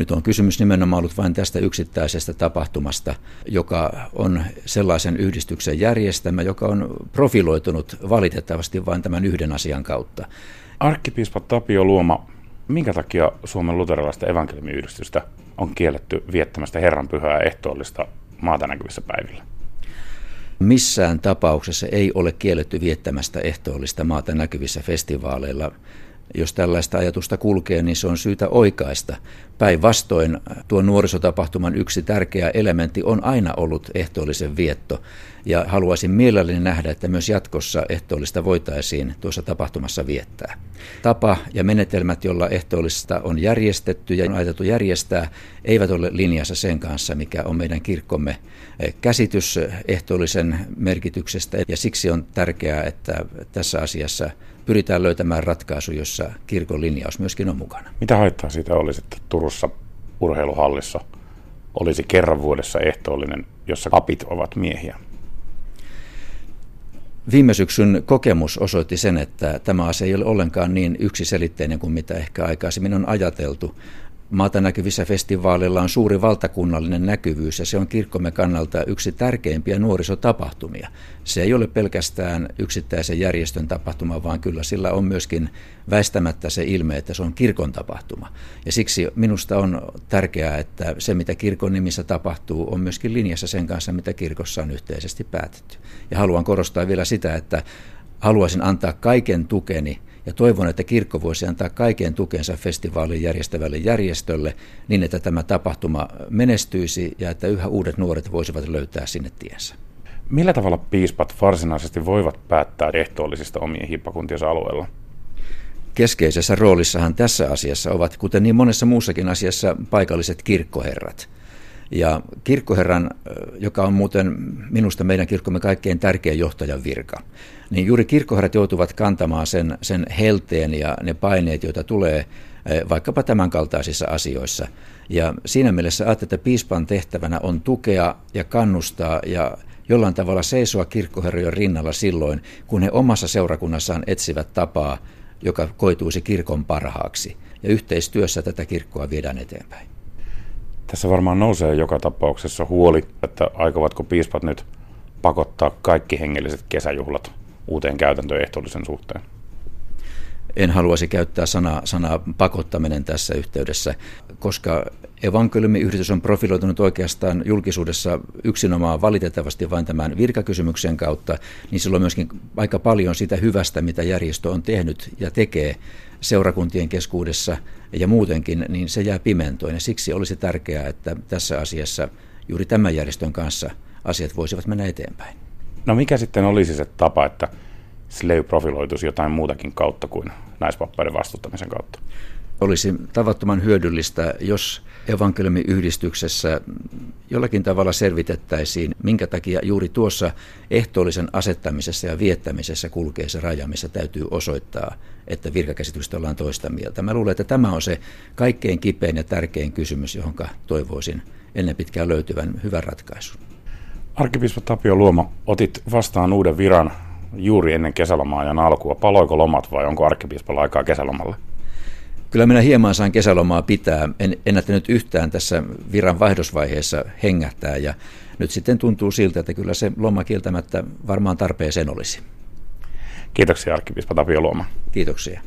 Nyt on kysymys nimenomaan ollut vain tästä yksittäisestä tapahtumasta, joka on sellaisen yhdistyksen järjestämä, joka on profiloitunut valitettavasti vain tämän yhden asian kautta. Arkkipiispa Tapio Luoma, minkä takia Suomen luterilaista evankeliumiyhdistystä on kielletty viettämästä Herran pyhää ehtoollista maata näkyvissä päivillä? Missään tapauksessa ei ole kielletty viettämästä ehtoollista maata näkyvissä festivaaleilla. Jos tällaista ajatusta kulkee, niin se on syytä oikaista. Päinvastoin tuo nuorisotapahtuman yksi tärkeä elementti on aina ollut ehtoollisen vietto. Ja haluaisin mielelläni nähdä, että myös jatkossa ehtoollista voitaisiin tuossa tapahtumassa viettää. Tapa ja menetelmät, joilla ehtoollista on järjestetty ja on ajateltu järjestää, eivät ole linjassa sen kanssa, mikä on meidän kirkkomme käsitys ehtoollisen merkityksestä. Ja siksi on tärkeää, että tässä asiassa pyritään löytämään ratkaisu, jossa kirkon linjaus myöskin on mukana. Mitä haittaa siitä olisi, että Turussa urheiluhallissa olisi kerran vuodessa ehtoollinen, jossa kapit ovat miehiä? Viime syksyn kokemus osoitti sen, että tämä asia ei ole ollenkaan niin yksiselitteinen kuin mitä ehkä aikaisemmin on ajateltu. Maata näkyvissä festivaaleilla on suuri valtakunnallinen näkyvyys ja se on kirkkomme kannalta yksi tärkeimpiä nuorisotapahtumia. Se ei ole pelkästään yksittäisen järjestön tapahtuma, vaan kyllä sillä on myöskin väistämättä se ilme, että se on kirkon tapahtuma. Ja siksi minusta on tärkeää, että se mitä kirkon nimissä tapahtuu on myöskin linjassa sen kanssa, mitä kirkossa on yhteisesti päätetty. Ja haluan korostaa vielä sitä, että haluaisin antaa kaiken tukeni – ja toivon, että kirkko voisi antaa kaiken tukensa festivaalin järjestävälle järjestölle niin, että tämä tapahtuma menestyisi ja että yhä uudet nuoret voisivat löytää sinne tiensä. Millä tavalla piispat varsinaisesti voivat päättää ehtoollisista omien hiippakuntiensa alueella? Keskeisessä roolissahan tässä asiassa ovat, kuten niin monessa muussakin asiassa, paikalliset kirkkoherrat – ja kirkkoherran, joka on muuten minusta meidän kirkkomme kaikkein tärkein johtajan virka, niin juuri kirkkoherrat joutuvat kantamaan sen, sen helteen ja ne paineet, joita tulee vaikkapa tämänkaltaisissa asioissa. Ja siinä mielessä ajattelin, että piispan tehtävänä on tukea ja kannustaa ja jollain tavalla seisoa kirkkoherrojen rinnalla silloin, kun he omassa seurakunnassaan etsivät tapaa, joka koituisi kirkon parhaaksi. Ja yhteistyössä tätä kirkkoa viedään eteenpäin. Tässä varmaan nousee joka tapauksessa huoli, että aikovatko piispat nyt pakottaa kaikki hengelliset kesäjuhlat uuteen käytäntöön ehtoollisen suhteen? En haluaisi käyttää sanaa, sanaa pakottaminen tässä yhteydessä, koska evankeliumiyhdistys on profiloitunut oikeastaan julkisuudessa yksinomaan valitettavasti vain tämän virkakysymyksen kautta, niin silloin myöskin aika paljon sitä hyvästä, mitä järjestö on tehnyt ja tekee seurakuntien keskuudessa ja muutenkin, niin se jää pimentoon. Ja siksi olisi tärkeää, että tässä asiassa juuri tämän järjestön kanssa asiat voisivat mennä eteenpäin. No mikä sitten olisi se tapa, että Slave profiloituisi jotain muutakin kautta kuin naispappaiden vastustamisen kautta? Olisi tavattoman hyödyllistä, jos evankeliumiyhdistyksessä jollakin tavalla selvitettäisiin, minkä takia juuri tuossa ehtoollisen asettamisessa ja viettämisessä kulkee se raja, missä täytyy osoittaa, että virkakäsitystä ollaan toista mieltä. Mä luulen, että tämä on se kaikkein kipein ja tärkein kysymys, johon toivoisin ennen pitkään löytyvän hyvän ratkaisun. Arkkipiispa Tapio Luoma, otit vastaan uuden viran juuri ennen kesälomaajan alkua. Paloiko lomat vai onko arkkipiispalla aikaa kesälomalle? Kyllä minä hieman saan kesälomaa pitää. En ennättänyt yhtään tässä viran vaihdosvaiheessa hengähtää ja nyt sitten tuntuu siltä, että kyllä se loma kieltämättä varmaan tarpeeseen olisi. Kiitoksia arkkipiispa Tapio Luoma. Kiitoksia.